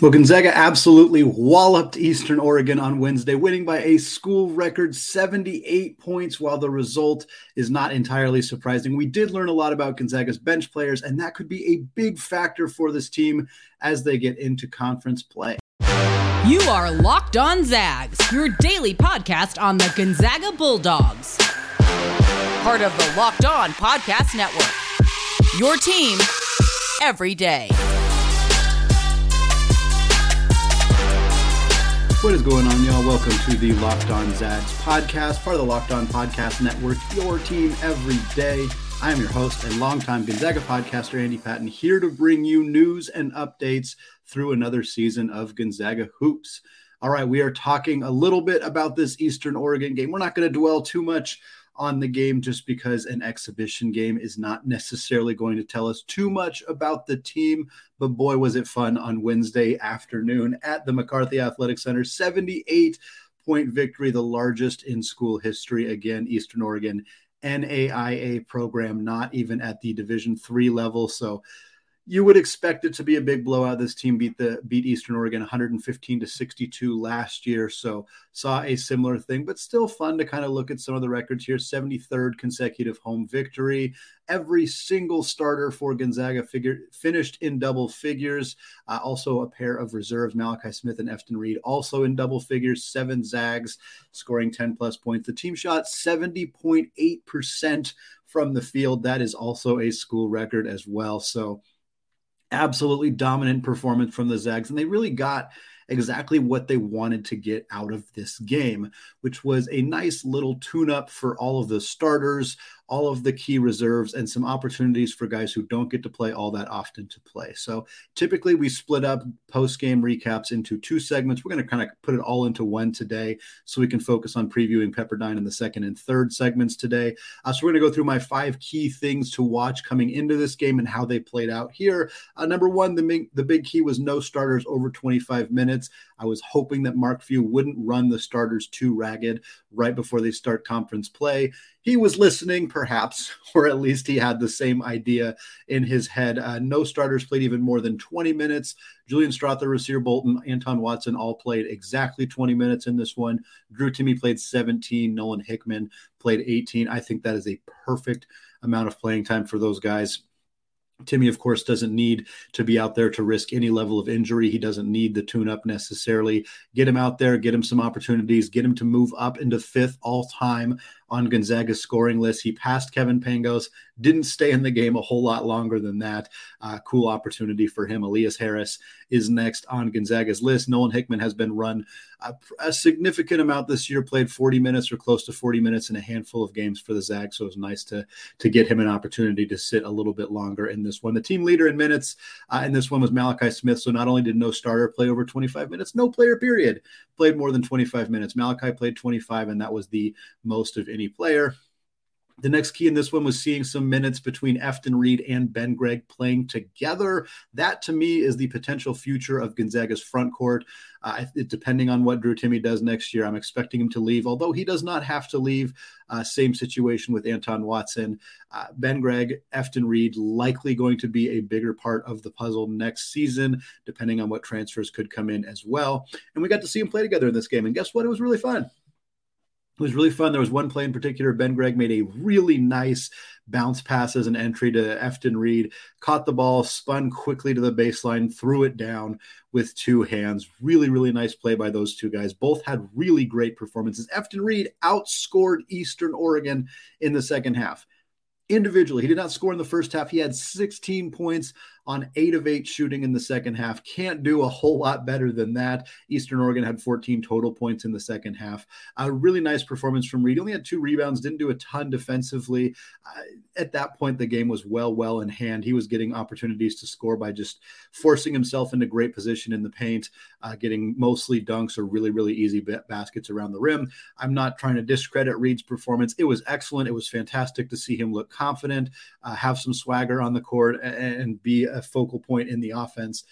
Well, Gonzaga absolutely walloped Eastern Oregon on Wednesday, winning by a school record 78 points. While the result is not entirely surprising, we did learn a lot about Gonzaga's bench players, and that could be a big factor for this team as they get into conference play. You are Locked On Zags, your daily podcast on the Gonzaga Bulldogs, part of the Locked On Podcast Network. Your team every day. What is going on, y'all? Welcome to the Locked On Zags podcast, part of the Locked On Podcast Network, your team every day. I am your host and longtime Gonzaga podcaster, Andy Patton, here to bring you news and updates through another season of Gonzaga Hoops. All right, we are talking a little bit about this Eastern Oregon game. We're not going to dwell too much on the game just because an exhibition game is not necessarily going to tell us too much about the team. But boy, was it fun on Wednesday afternoon at the McCarthy Athletic Center. 78 point victory, the largest in school history. Again, Eastern Oregon NAIA program, not even at the Division three level. So you would expect it to be a big blowout. This team beat the beat Eastern Oregon 115 to 62 last year, so saw a similar thing, but still fun to kind of look at some of the records here. 73rd consecutive home victory. Every single starter for Gonzaga figure, finished in double figures. Uh, also, a pair of reserves, Malachi Smith and Efton Reid, also in double figures. Seven Zags scoring 10 plus points. The team shot 70.8 percent from the field. That is also a school record as well. So absolutely dominant performance from the Zags, and they really got exactly what they wanted to get out of this game, which was a nice little tune up for all of the starters, all of the key reserves and some opportunities for guys who don't get to play all that often to play. So typically we split up post game recaps into two segments. We're going to kind of put it all into one today so we can focus on previewing Pepperdine in the second and third segments today. Uh, so we're going to go through my five key things to watch coming into this game and how they played out here. Uh, number one, the the big key was no starters over 25 minutes. I was hoping that Mark Few wouldn't run the starters too ragged right before they start conference play he was listening, perhaps, or at least he had the same idea in his head. Uh, no starters played even more than 20 minutes. Julian Strawther, Rasir Bolton, Anton Watson all played exactly 20 minutes in this one. Drew Timme played 17. Nolan Hickman played 18. I think that is a perfect amount of playing time for those guys. Timme, of course, doesn't need to be out there to risk any level of injury. He doesn't need the tune up necessarily. Get him out there, get him some opportunities, get him to move up into fifth all time on Gonzaga's scoring list. He passed Kevin Pangos, didn't stay in the game a whole lot longer than that. Uh, cool opportunity for him. Elias Harris is next on Gonzaga's list. Nolan Hickman has been run a, a, significant amount this year, played 40 minutes or close to 40 minutes in a handful of games for the Zags. So it was nice to, to get him an opportunity to sit a little bit longer in this one. The team leader in minutes uh, in this one was Malachi Smith. So not only did no starter play over 25 minutes, no player period played more than 25 minutes. Malachi played 25, and that was the most of any any player. The next key in this one was seeing some minutes between Efton Reid and Ben Gregg playing together. That to me is the potential future of Gonzaga's front court. Uh, depending on what Drew Timmy does next year, I'm expecting him to leave, although he does not have to leave. Uh, same situation with Anton Watson. Uh, ben Gregg, Efton Reid, likely going to be a bigger part of the puzzle next season, depending on what transfers could come in as well. And we got to see them play together in this game. And guess what? It was really fun. It was really fun. There was one play in particular. Ben Gregg made a really nice bounce pass as an entry to Efton Reid, caught the ball, spun quickly to the baseline, threw it down with two hands. Really, really nice play by those two guys. Both had really great performances. Efton Reid outscored Eastern Oregon in the second half individually. He did not score in the first half. He had 16 points on eight of eight shooting in the second half. Can't do a whole lot better than that. Eastern Oregon had 14 total points in the second half. A really nice performance from Reid. Only had two rebounds, didn't do a ton defensively. Uh, at that point, the game was well, well in hand. He was getting opportunities to score by just forcing himself into great position in the paint, uh, getting mostly dunks or really, really easy baskets around the rim. I'm not trying to discredit Reid's performance. It was excellent. It was fantastic to see him look confident, uh, have some swagger on the court, and, and be a focal point in the offense.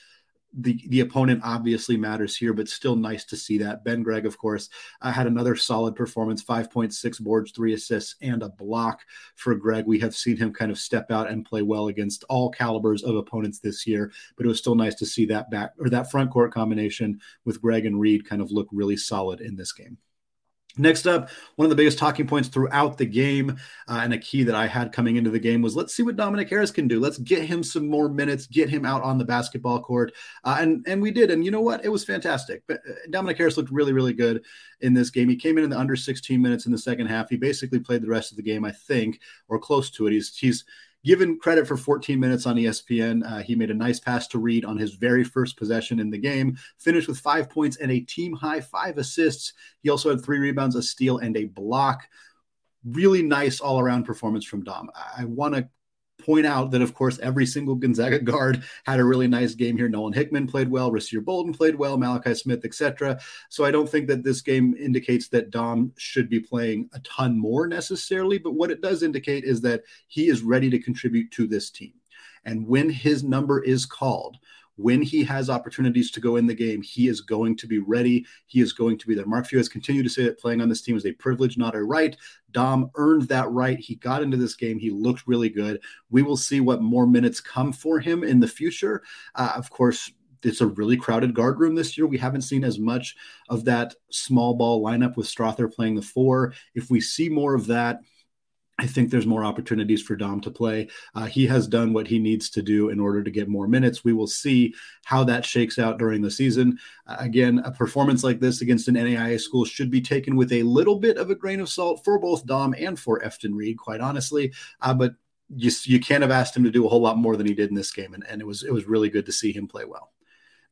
the the opponent obviously matters here, but still nice to see that. Ben Gregg, of course, uh, had another solid performance: five point six boards, three assists, and a block for Gregg. We have seen him kind of step out and play well against all calibers of opponents this year, but it was still nice to see that back or that front court combination with Gregg and Reid kind of look really solid in this game. Next up, one of the biggest talking points throughout the game uh, and a key that I had coming into the game was let's see what Dominick Harris can do. Let's get him some more minutes, get him out on the basketball court, uh, and and we did. And you know what? It was fantastic. But uh, Dominick Harris looked really really good in this game. He came in in the under 16 minutes in the second half. He basically played the rest of the game, I think, or close to it. He's he's given credit for 14 minutes on ESPN. Uh, he made a nice pass to Reid on his very first possession in the game, finished with five points and a team high five assists. He also had three rebounds, a steal, and a block. Really nice all around performance from Dom. I want to point out that, of course, every single Gonzaga guard had a really nice game here. Nolan Hickman played well, Rasir Bolton played well, Malachi Smith, etc. So I don't think that this game indicates that Dom should be playing a ton more necessarily, but what it does indicate is that he is ready to contribute to this team. And when his number is called, when he has opportunities to go in the game, he is going to be ready. He is going to be there. Mark Few has continued to say that playing on this team is a privilege, not a right. Dom earned that right. He got into this game. He looked really good. We will see what more minutes come for him in the future. Uh, of course, it's a really crowded guard room this year. We haven't seen as much of that small ball lineup with Strawther playing the four. If we see more of that, I think there's more opportunities for Dom to play. Uh, he has done what he needs to do in order to get more minutes. We will see how that shakes out during the season. Uh, again, a performance like this against an NAIA school should be taken with a little bit of a grain of salt for both Dom and for Efton Reid, quite honestly. Uh, but you, you can't have asked him to do a whole lot more than he did in this game, and, and it was it was really good to see him play well.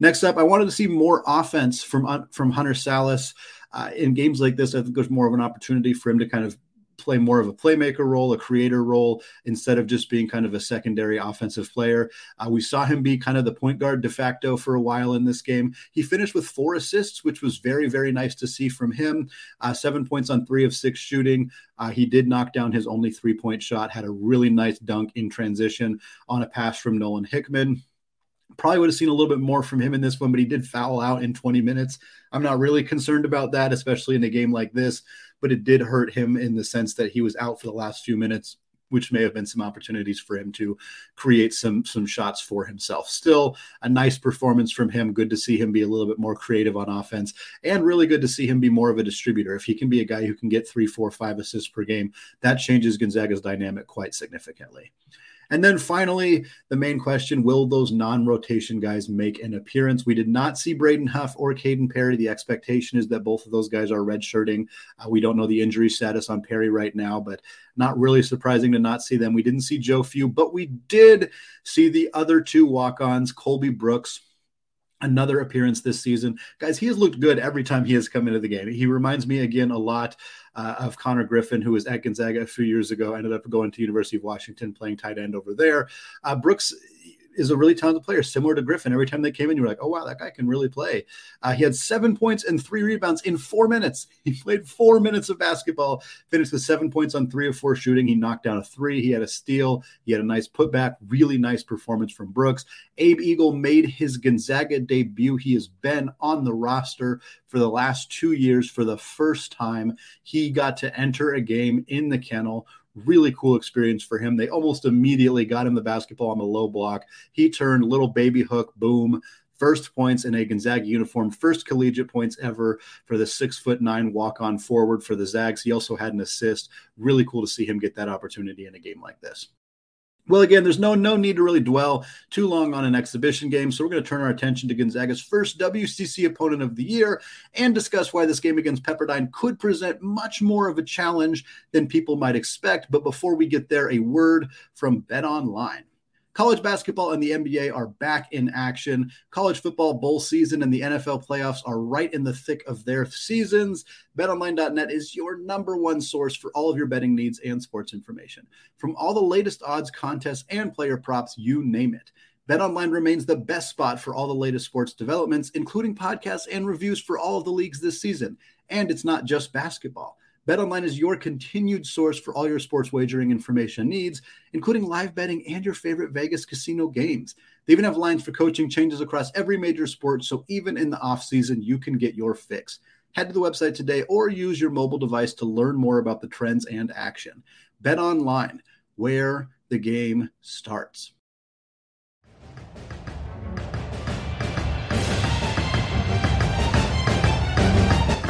Next up, I wanted to see more offense from from Hunter Sallis. Uh, in games like this, I think there's more of an opportunity for him to kind of play more of a playmaker role, a creator role, instead of just being kind of a secondary offensive player. Uh, we saw him be kind of the point guard de facto for a while in this game. He finished with four assists, which was very, very nice to see from him. Uh, seven points on three of six shooting. Uh, he did knock down his only three point shot, had a really nice dunk in transition on a pass from Nolan Hickman. Probably would have seen a little bit more from him in this one, but he did foul out in 20 minutes. I'm not really concerned about that, especially in a game like this but it did hurt him in the sense that he was out for the last few minutes which may have been some opportunities for him to create some some shots for himself. Still a nice performance from him. Good to see him be a little bit more creative on offense, and really good to see him be more of a distributor. If he can be a guy who can get three, four, five assists per game, that changes Gonzaga's dynamic quite significantly. And then finally, the main question will those non rotation guys make an appearance? We did not see Braden Huff or Kaden Perry. The expectation is that both of those guys are redshirting. Uh, we don't know the injury status on Perry right now, but not really surprising to not see them. We didn't see Joe Few, but we did see the other two walk ons, Colby Brooks another appearance this season. Guys, he has looked good every time he has come into the game. He reminds me again a lot uh, of Connor Griffin, who was at Gonzaga a few years ago, ended up going to University of Washington, playing tight end over there. Uh, Brooks is a really talented player, similar to Griffin. Every time they came in, you were like, oh, wow, that guy can really play. Uh, he had seven points and three rebounds in four minutes. He played four minutes of basketball, finished with seven points on three of four shooting. He knocked down a three. He had a steal. He had a nice putback. Really nice performance from Brooks. Abe Eagle made his Gonzaga debut. He has been on the roster for the last two years for the first time. He got to enter a game in the kennel really cool experience for him. They almost immediately got him the basketball on the low block. He turned little baby hook, boom, first points in a Gonzaga uniform, first collegiate points ever for the six foot nine walk on forward for the Zags. He also had an assist. Really cool to see him get that opportunity in a game like this. Well, again, there's no no need to really dwell too long on an exhibition game, so we're going to turn our attention to Gonzaga's first WCC opponent of the year and discuss why this game against Pepperdine could present much more of a challenge than people might expect. But before we get there, a word from BetOnline. College basketball and the NBA are back in action. College football bowl season and the NFL playoffs are right in the thick of their seasons. BetOnline.net is your number one source for all of your betting needs and sports information. From all the latest odds, contests, and player props, you name it. BetOnline remains the best spot for all the latest sports developments, including podcasts and reviews for all of the leagues this season. And it's not just basketball. BetOnline is your continued source for all your sports wagering information needs, including live betting and your favorite Vegas casino games. They even have lines for coaching changes across every major sport, so even in the off season, you can get your fix. Head to the website today or use your mobile device to learn more about the trends and action. BetOnline, where the game starts.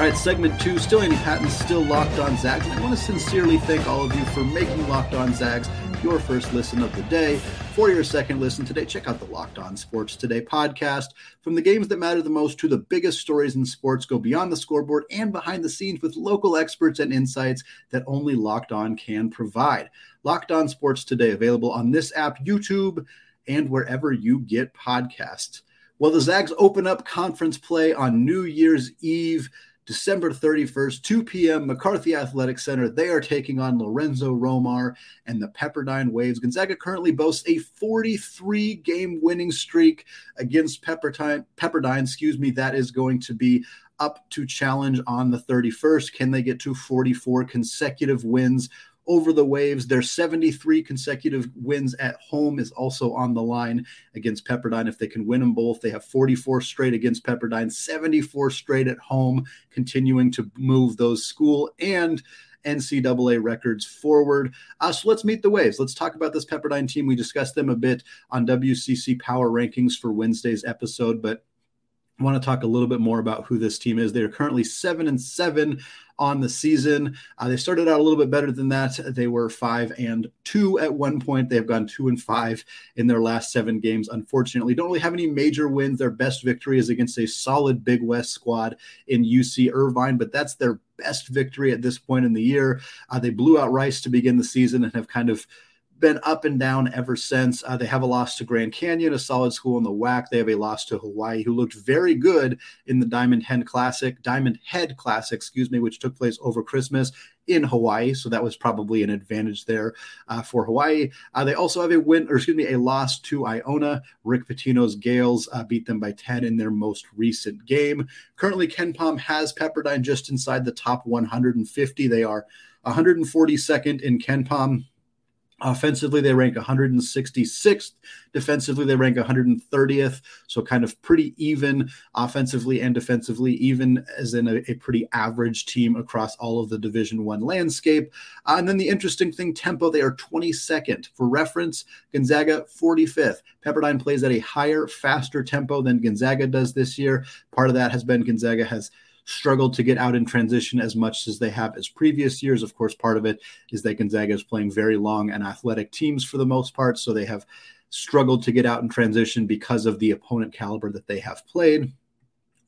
All right, segment two, still Andy Patton, still Locked On Zags. I want to sincerely thank all of you for making Locked On Zags your first listen of the day. For your second listen today, check out the Locked On Sports Today podcast. From the games that matter the most to the biggest stories in sports, go beyond the scoreboard and behind the scenes with local experts and insights that only Locked On can provide. Locked On Sports Today, available on this app, YouTube, and wherever you get podcasts. Well, the Zags open up conference play on New Year's Eve. December 31st, 2 p.m., McCarthy Athletic Center. They are taking on Lorenzo Romar and the Pepperdine Waves. Gonzaga currently boasts a 43 game winning streak against Pepperdine, Pepperdine, excuse me, that is going to be up to challenge on the 31st. Can they get to 44 consecutive wins over the Waves. Their 73 consecutive wins at home is also on the line against Pepperdine. If they can win them both, they have 44 straight against Pepperdine, 74 straight at home, continuing to move those school and NCAA records forward. Uh, so let's meet the waves. Let's talk about this Pepperdine team. We discussed them a bit on WCC Power Rankings for Wednesday's episode, but I want to talk a little bit more about who this team is. They are currently seven and seven on the season. Uh, they started out a little bit better than that. They were five and two at one point. They have gone two and five in their last seven games. Unfortunately, don't really have any major wins. Their best victory is against a solid Big West squad in UC Irvine, but that's their best victory at this point in the year. Uh, they blew out Rice to begin the season and have kind of been up and down ever since. Uh, they have a loss to Grand Canyon, a solid school in the WAC. They have a loss to Hawaii, who looked very good in the Diamond Head Classic, Diamond Head Classic, excuse me, which took place over Christmas in Hawaii. So that was probably an advantage there uh, for Hawaii. Uh, they also have a win, or excuse me, a loss to Iona. Rick Pitino's Gaels uh, beat them by 10 in their most recent game. Currently, KenPom has Pepperdine just inside the top 150. They are 142nd in KenPom Offensively, they rank 166th. Defensively, they rank 130th. So, kind of pretty even offensively and defensively, even as in a, a pretty average team across all of the Division One landscape. Uh, and then the interesting thing, tempo, they are 22nd. For reference, Gonzaga 45th. Pepperdine plays at a higher, faster tempo than Gonzaga does this year. Part of that has been Gonzaga has struggled to get out in transition as much as they have as previous years. Of course, part of it is that Gonzaga is playing very long and athletic teams for the most part, so they have struggled to get out in transition because of the opponent caliber that they have played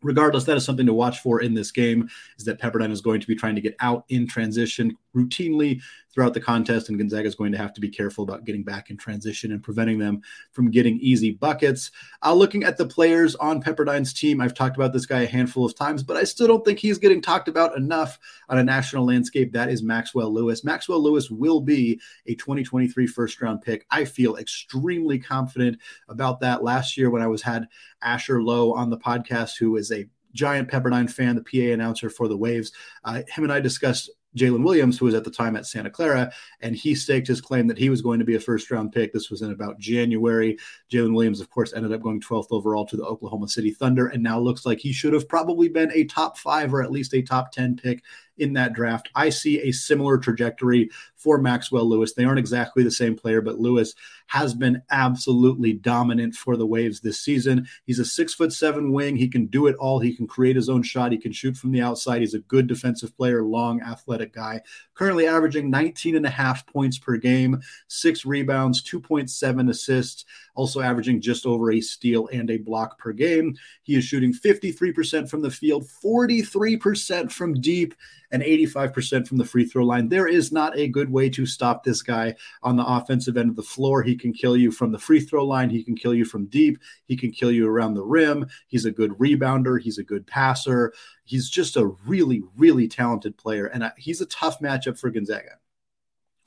regardless, that is something to watch for in this game. Is that Pepperdine is going to be trying to get out in transition routinely throughout the contest, and Gonzaga is going to have to be careful about getting back in transition and preventing them from getting easy buckets. Uh, looking at the players on Pepperdine's team, I've talked about this guy a handful of times, but I still don't think he's getting talked about enough on a national landscape. That is Maxwell Lewis. Maxwell Lewis will be a 2023 first round pick. I feel extremely confident about that. Last year, when I was had Asher Lowe on the podcast, who is a giant Pepperdine fan, the PA announcer for the Waves, uh, him and I discussed Jalen Williams, who was at the time at Santa Clara, and he staked his claim that he was going to be a first round pick. This was in about January. Jalen Williams, of course, ended up going 12th overall to the Oklahoma City Thunder, and now looks like he should have probably been a top five or at least a top 10 pick in that draft. I see a similar trajectory for Maxwell Lewis. They aren't exactly the same player, but Lewis has been absolutely dominant for the Waves this season. He's a six foot seven wing. He can do it all. He can create his own shot. He can shoot from the outside. He's a good defensive player, long, athletic guy. Currently averaging 19 and a half points per game, six rebounds, 2.7 assists, also averaging just over a steal and a block per game. He is shooting 53% from the field, 43% from deep and 85% from the free throw line. There is not a good way to stop this guy on the offensive end of the floor. He can kill you from the free throw line, he can kill you from deep, he can kill you around the rim. He's a good rebounder, he's a good passer. He's just a really, really talented player, and uh, he's a tough matchup for Gonzaga.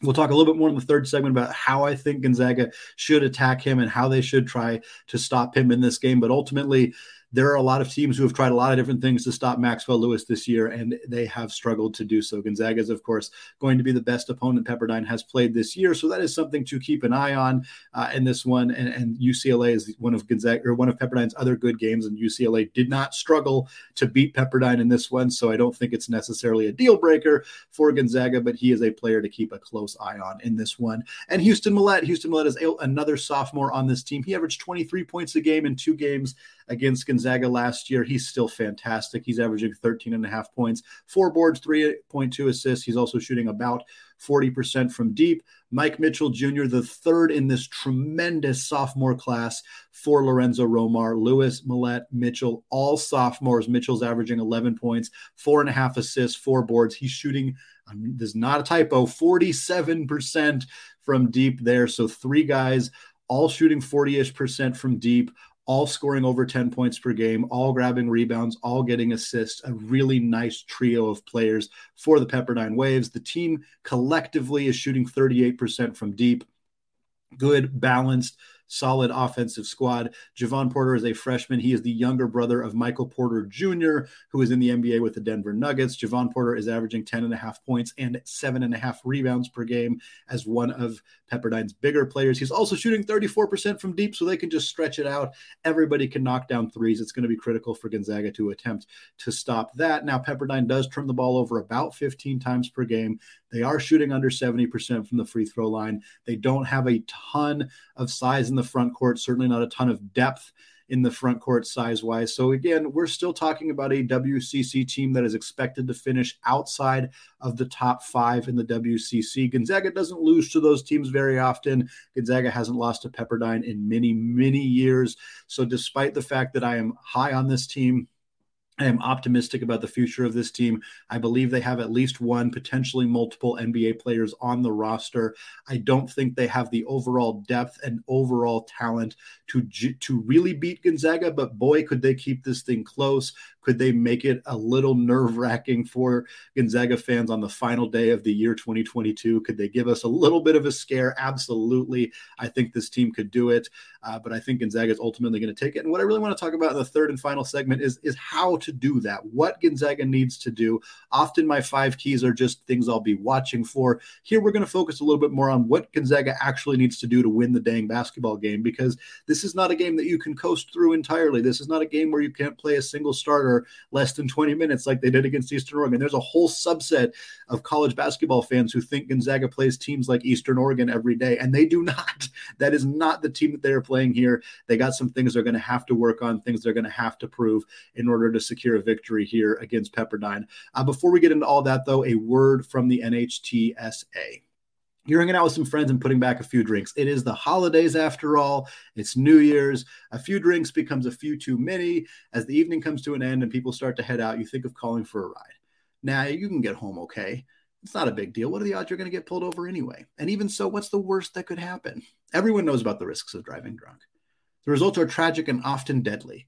We'll talk a little bit more in the third segment about how I think Gonzaga should attack him and how they should try to stop him in this game. But ultimately, there are a lot of teams who have tried a lot of different things to stop Maxwell Lewis this year, and they have struggled to do so. Gonzaga is, of course, going to be the best opponent Pepperdine has played this year, so that is something to keep an eye on uh, in this one. And, and, UCLA is one of Gonzaga or one of Pepperdine's other good games, and UCLA did not struggle to beat Pepperdine in this one, so I don't think it's necessarily a deal breaker for Gonzaga, but he is a player to keep a close eye on in this one. And Houston Mallette, Houston Mallette is another sophomore on this team. He averaged 23 points a game in two games against Gonzaga last year. He's still fantastic. He's averaging 13 and a half points, four boards, 3.2 assists. He's also shooting about 40% from deep. Mike Mitchell Jr., the third in this tremendous sophomore class for Lorenzo Romar, Lewis, Mallette, Mitchell, all sophomores. Mitchell's averaging 11 points, four and a half assists, four boards. He's shooting, um, this is not a typo, 47% from deep there. So three guys all shooting 40 ish percent from deep, all scoring over 10 points per game, all grabbing rebounds, all getting assists. A really nice trio of players for the Pepperdine Waves. The team collectively is shooting 38% from deep. Good, balanced, solid offensive squad. Jevon Porter is a freshman. He is the younger brother of Michael Porter Jr., who is in the NBA with the Denver Nuggets. Jevon Porter is averaging 10 and a half points and seven and a half rebounds per game as one of Pepperdine's bigger players. He's also shooting 34% from deep, so they can just stretch it out. Everybody can knock down threes. It's going to be critical for Gonzaga to attempt to stop that. Now, Pepperdine does turn the ball over about 15 times per game. They are shooting under 70% from the free throw line. They don't have a ton of size in the front court, certainly not a ton of depth in the front court size wise. So, again, we're still talking about a WCC team that is expected to finish outside of the top five in the WCC. Gonzaga doesn't lose to those teams very often. Gonzaga hasn't lost to Pepperdine in many, many years. So, despite the fact that I am high on this team, I am optimistic about the future of this team. I believe they have at least one, potentially multiple NBA players on the roster. I don't think they have the overall depth and overall talent to to really beat Gonzaga, but boy, could they keep this thing close. Could they make it a little nerve wracking for Gonzaga fans on the final day of the year 2022? Could they give us a little bit of a scare? Absolutely. I think this team could do it, uh, but I think Gonzaga is ultimately going to take it. And what I really want to talk about in the third and final segment is, is how to do that, what Gonzaga needs to do. Often my five keys are just things I'll be watching for. Here, we're going to focus a little bit more on what Gonzaga actually needs to do to win the dang basketball game because this is not a game that you can coast through entirely. This is not a game where you can't play a single starter less than 20 minutes like they did against Eastern Oregon. There's a whole subset of college basketball fans who think Gonzaga plays teams like Eastern Oregon every day, and they do not. That is not the team that they are playing here. They got some things they're going to have to work on, things they're going to have to prove in order to secure a victory here against Pepperdine. Uh, before we get into all that, though, a word from the NHTSA you're hanging out with some friends and putting back a few drinks. It is the holidays after all. It's New Year's. A few drinks becomes a few too many. As the evening comes to an end and people start to head out, you think of calling for a ride. Now, you can get home okay. It's not a big deal. What are the odds you're going to get pulled over anyway? And even so, what's the worst that could happen? Everyone knows about the risks of driving drunk. The results are tragic and often deadly.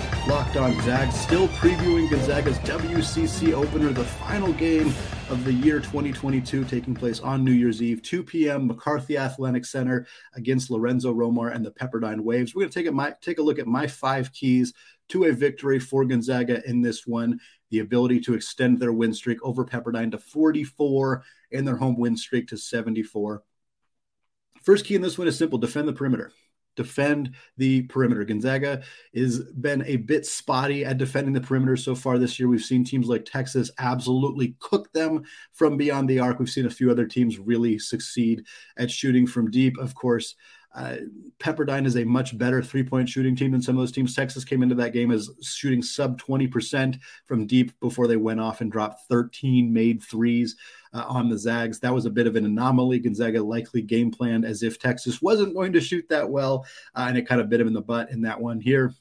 Locked on Zags, still previewing Gonzaga's WCC opener, the final game of the year 2022, taking place on New Year's Eve, 2 p.m. McCarthy Athletic Center against Lorenzo Romar and the Pepperdine Waves. We're going to take a, my, take a look at my five keys to a victory for Gonzaga in this one. The ability to extend their win streak over Pepperdine to 44 and their home win streak to 74. First key in this one is simple defend the perimeter defend the perimeter. Gonzaga has been a bit spotty at defending the perimeter so far this year. We've seen teams like Texas absolutely cook them from beyond the arc. We've seen a few other teams really succeed at shooting from deep. Of course, uh, Pepperdine is a much better three point shooting team than some of those teams. Texas came into that game as shooting sub 20% from deep before they went off and dropped 13 made threes uh, on the Zags. That was a bit of an anomaly. Gonzaga likely game planned as if Texas wasn't going to shoot that well, uh, and it kind of bit him in the butt in that one here.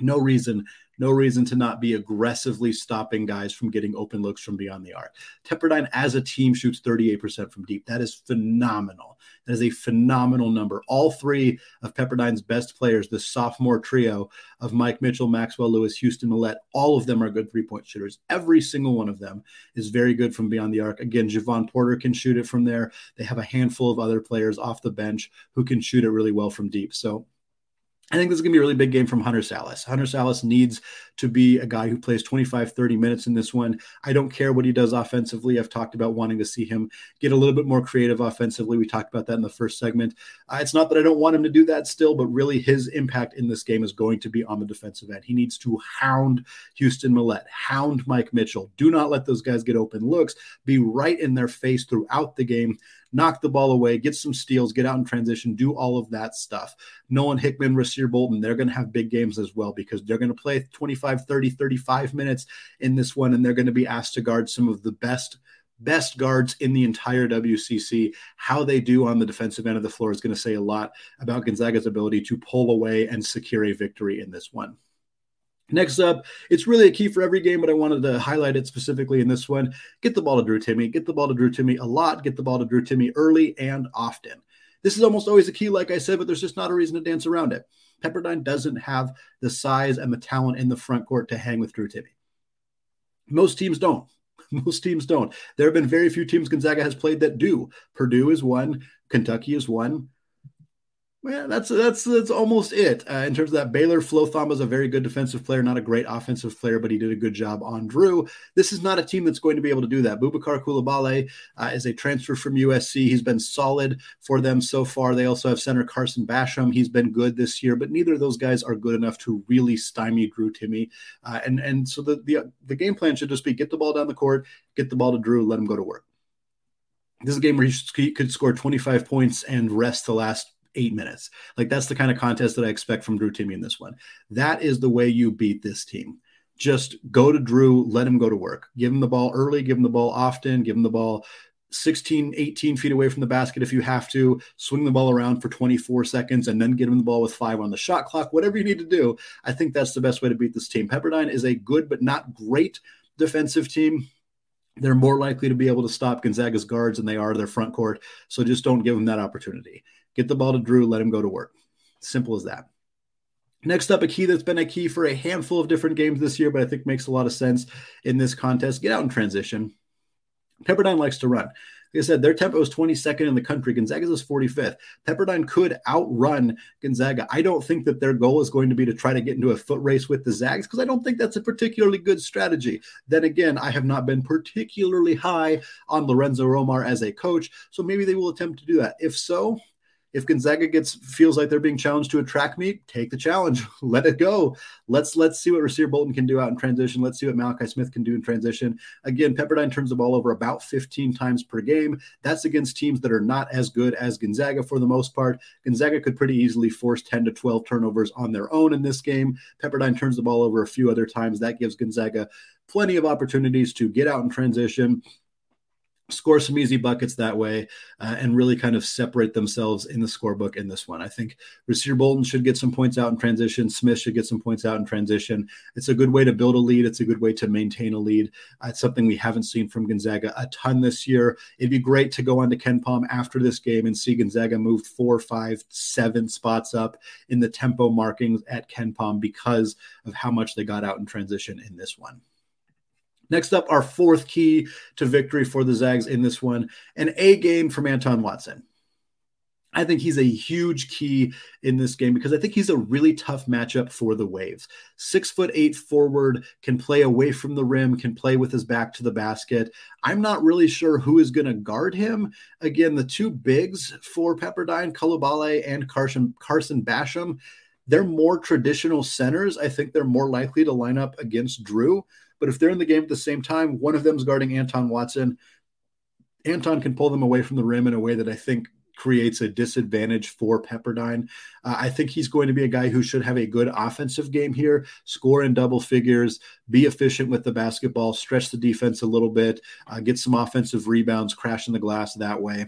No reason no reason to not be aggressively stopping guys from getting open looks from beyond the arc. Pepperdine as a team shoots 38% from deep. That is phenomenal. That is a phenomenal number. All three of Pepperdine's best players, the sophomore trio of Mike Mitchell, Maxwell Lewis, Houston Mallette, all of them are good three point shooters. Every single one of them is very good from beyond the arc. Again, Jevon Porter can shoot it from there. They have a handful of other players off the bench who can shoot it really well from deep. So I think this is going to be a really big game from Hunter Sallis. Hunter Sallis needs to be a guy who plays 25, 30 minutes in this one. I don't care what he does offensively. I've talked about wanting to see him get a little bit more creative offensively. We talked about that in the first segment. Uh, it's not that I don't want him to do that still, but really his impact in this game is going to be on the defensive end. He needs to hound Houston Mallette, hound Mike Mitchell. Do not let those guys get open looks. Be right in their face throughout the game knock the ball away, get some steals, get out in transition, do all of that stuff. Nolan Hickman, Rasir Bolton, they're going to have big games as well because they're going to play 25, 30, 35 minutes in this one, and they're going to be asked to guard some of the best best guards in the entire WCC. How they do on the defensive end of the floor is going to say a lot about Gonzaga's ability to pull away and secure a victory in this one. Next up, it's really a key for every game, but I wanted to highlight it specifically in this one. Get the ball to Drew Timme. Get the ball to Drew Timme a lot. Get the ball to Drew Timme early and often. This is almost always a key, like I said, but there's just not a reason to dance around it. Pepperdine doesn't have the size and the talent in the front court to hang with Drew Timme. Most teams don't. Most teams don't. There have been very few teams Gonzaga has played that do. Purdue is one, Kentucky is one, well, that's that's that's almost it uh, in terms of that. Baylor Flo Thamba is a very good defensive player, not a great offensive player, but he did a good job on Drew. This is not a team that's going to be able to do that. Boubacar Coulibaly uh, is a transfer from USC. He's been solid for them so far. They also have center Carson Basham. He's been good this year, but neither of those guys are good enough to really stymie Drew Timme. Uh, and and so the, the the game plan should just be get the ball down the court, get the ball to Drew, let him go to work. This is a game where he could score 25 points and rest the last eight minutes. Like that's the kind of contest that I expect from Drew Timme in this one. That is the way you beat this team. Just go to Drew, let him go to work. Give him the ball early, give him the ball often, give him the ball 16, 18 feet away from the basket if you have to, swing the ball around for 24 seconds, and then get him the ball with five on the shot clock, whatever you need to do. I think that's the best way to beat this team. Pepperdine is a good but not great defensive team. They're more likely to be able to stop Gonzaga's guards than they are their front court. So just don't give them that opportunity. Get the ball to Drew, let him go to work. Simple as that. Next up, a key that's been a key for a handful of different games this year, but I think makes a lot of sense in this contest. Get out in transition. Pepperdine likes to run. Like I said, their tempo is 22nd in the country. Gonzaga's is 45th. Pepperdine could outrun Gonzaga. I don't think that their goal is going to be to try to get into a foot race with the Zags because I don't think that's a particularly good strategy. Then again, I have not been particularly high on Lorenzo Romar as a coach, so maybe they will attempt to do that. If so, if Gonzaga gets feels like they're being challenged to a track meet, take the challenge. Let it go. Let's let's see what Rasir Bolton can do out in transition. Let's see what Malachi Smith can do in transition. Again, Pepperdine turns the ball over about 15 times per game. That's against teams that are not as good as Gonzaga for the most part. Gonzaga could pretty easily force 10 to 12 turnovers on their own in this game. Pepperdine turns the ball over a few other times. That gives Gonzaga plenty of opportunities to get out in transition score some easy buckets that way uh, and really kind of separate themselves in the scorebook in this one. I think Rasir Bolton should get some points out in transition. Smith should get some points out in transition. It's a good way to build a lead. It's a good way to maintain a lead. Uh, it's something we haven't seen from Gonzaga a ton this year. It'd be great to go on to KenPom after this game and see Gonzaga moved four, five, seven spots up in the tempo markings at KenPom because of how much they got out in transition in this one. Next up, our fourth key to victory for the Zags in this one an A game from Anton Watson. I think he's a huge key in this game because I think he's a really tough matchup for the Waves. Six foot eight forward, can play away from the rim, can play with his back to the basket. I'm not really sure who is going to guard him. Again, the two bigs for Pepperdine, Coulibaly and Carson, Carson Basham, they're more traditional centers. I think they're more likely to line up against Drew. But if they're in the game at the same time, one of them's guarding Anton Watson. Anton can pull them away from the rim in a way that I think creates a disadvantage for Pepperdine. Uh, I think he's going to be a guy who should have a good offensive game here, score in double figures, be efficient with the basketball, stretch the defense a little bit, uh, get some offensive rebounds, crashing the glass that way.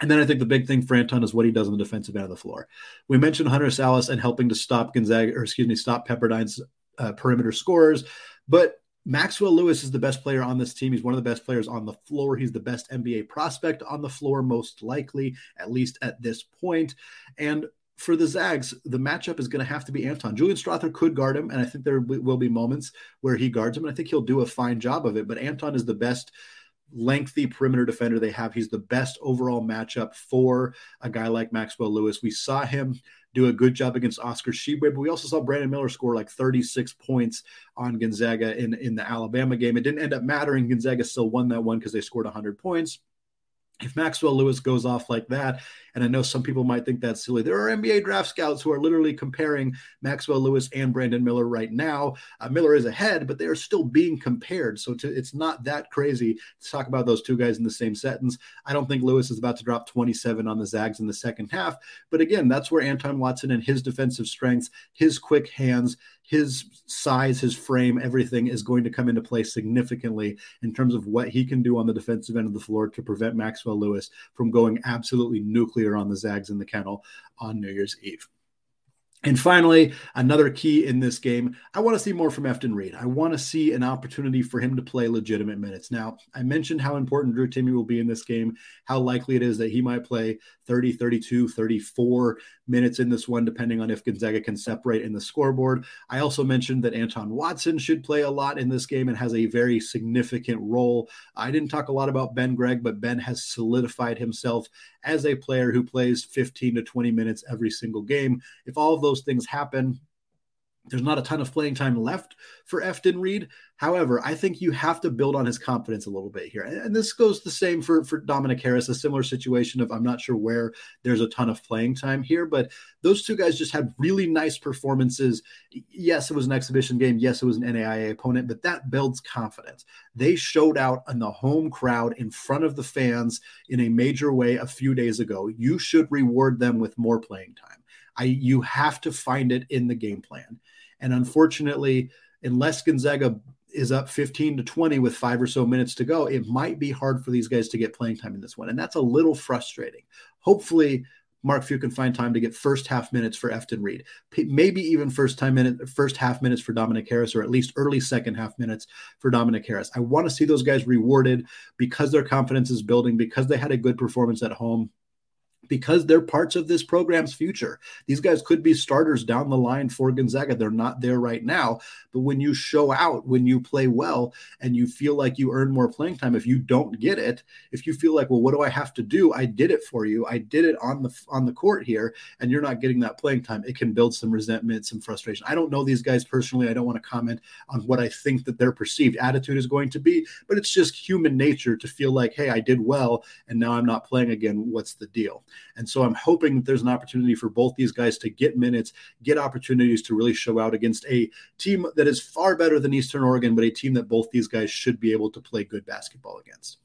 And then I think the big thing for Anton is what he does on the defensive end of the floor. We mentioned Hunter Sallis and helping to stop Gonzaga, or excuse me, stop Pepperdine's uh, perimeter scorers. But Maxwell Lewis is the best player on this team. He's one of the best players on the floor. He's the best NBA prospect on the floor, most likely, at least at this point. And for the Zags, the matchup is going to have to be Anton. Julian Strawther could guard him, and I think there will be moments where he guards him, and I think he'll do a fine job of it. But Anton is the best lengthy perimeter defender they have. He's the best overall matchup for a guy like Maxwell Lewis. We saw him do a good job against Oscar Tshiebwe, but we also saw Brandon Miller score like 36 points on Gonzaga in, in the Alabama game. It didn't end up mattering. Gonzaga still won that one because they scored 100 points if Maxwell Lewis goes off like that, and I know some people might think that's silly, there are NBA draft scouts who are literally comparing Maxwell Lewis and Brandon Miller right now. Uh, Miller is ahead, but they are still being compared. So to, it's not that crazy to talk about those two guys in the same sentence. I don't think Lewis is about to drop 27 on the Zags in the second half. But again, that's where Anton Watson and his defensive strengths, his quick hands, his size, his frame, everything is going to come into play significantly in terms of what he can do on the defensive end of the floor to prevent Maxwell Lewis from going absolutely nuclear on the Zags in the kennel on New Year's Eve. And finally, another key in this game, I want to see more from Efton Reid. I want to see an opportunity for him to play legitimate minutes. Now, I mentioned how important Drew Timme will be in this game, how likely it is that he might play 30, 32, 34 minutes in this one, depending on if Gonzaga can separate in the scoreboard. I also mentioned that Anton Watson should play a lot in this game and has a very significant role. I didn't talk a lot about Ben Gregg, but Ben has solidified himself as a player who plays 15 to 20 minutes every single game. If all of those things happen, there's not a ton of playing time left for Efton Reid. However, I think you have to build on his confidence a little bit here. And this goes the same for, for Dominick Harris, a similar situation of I'm not sure where there's a ton of playing time here, but those two guys just had really nice performances. Yes, it was an exhibition game. Yes, it was an NAIA opponent, but that builds confidence. They showed out in the home crowd in front of the fans in a major way a few days ago. You should reward them with more playing time. I you have to find it in the game plan. And unfortunately, unless Gonzaga is up 15 to 20 with five or so minutes to go, it might be hard for these guys to get playing time in this one. And that's a little frustrating. Hopefully, Mark Few can find time to get first half minutes for Efton Reid, maybe even first time minute, first half minutes for Dominick Harris, or at least early second half minutes for Dominick Harris. I want to see those guys rewarded because their confidence is building, because they had a good performance at home because they're parts of this program's future. These guys could be starters down the line for Gonzaga. They're not there right now. But when you show out, when you play well, and you feel like you earn more playing time, if you don't get it, if you feel like, well, what do I have to do? I did it for you. I did it on the on the court here, and you're not getting that playing time. It can build some resentment, some frustration. I don't know these guys personally. I don't want to comment on what I think that their perceived attitude is going to be, but it's just human nature to feel like, hey, I did well, and now I'm not playing again. What's the deal? And so I'm hoping that there's an opportunity for both these guys to get minutes, get opportunities to really show out against a team that is far better than Eastern Oregon, but a team that both these guys should be able to play good basketball against.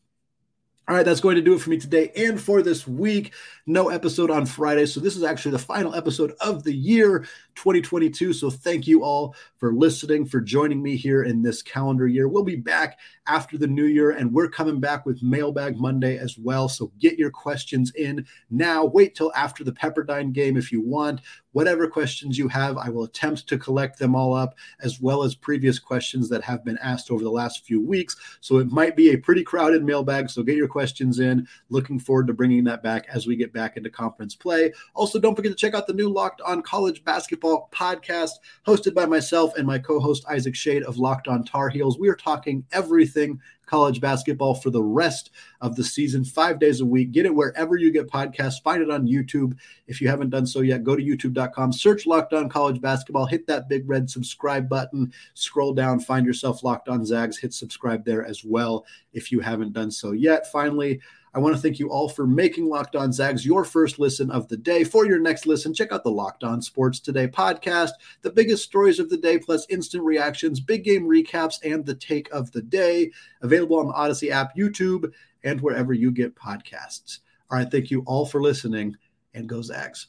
All right, that's going to do it for me today and for this week. No episode on Friday. So, this is actually the final episode of the year 2022. So, thank you all for listening, for joining me here in this calendar year. We'll be back after the new year, and we're coming back with Mailbag Monday as well. So, get your questions in now. Wait till after the Pepperdine game if you want. Whatever questions you have, I will attempt to collect them all up, as well as previous questions that have been asked over the last few weeks. So, it might be a pretty crowded mailbag. So, get your questions in. Looking forward to bringing that back as we get back into conference play. Also, don't forget to check out the new Locked On College Basketball podcast hosted by myself and my co host Isaac Schade of Locked On Tar Heels. We are talking everything college basketball for the rest of the season, five days a week. Get it wherever you get podcasts. Find it on YouTube. If you haven't done so yet, go to youtube.com, search Locked On College Basketball, hit that big red subscribe button, scroll down, find yourself Locked On Zags, hit subscribe there as well if you haven't done so yet. Finally, I want to thank you all for making Locked On Zags your first listen of the day. For your next listen, check out the Locked On Sports Today podcast, the biggest stories of the day, plus instant reactions, big game recaps, and the take of the day. Available on the Odyssey app, YouTube, and wherever you get podcasts. All right, thank you all for listening, and go Zags.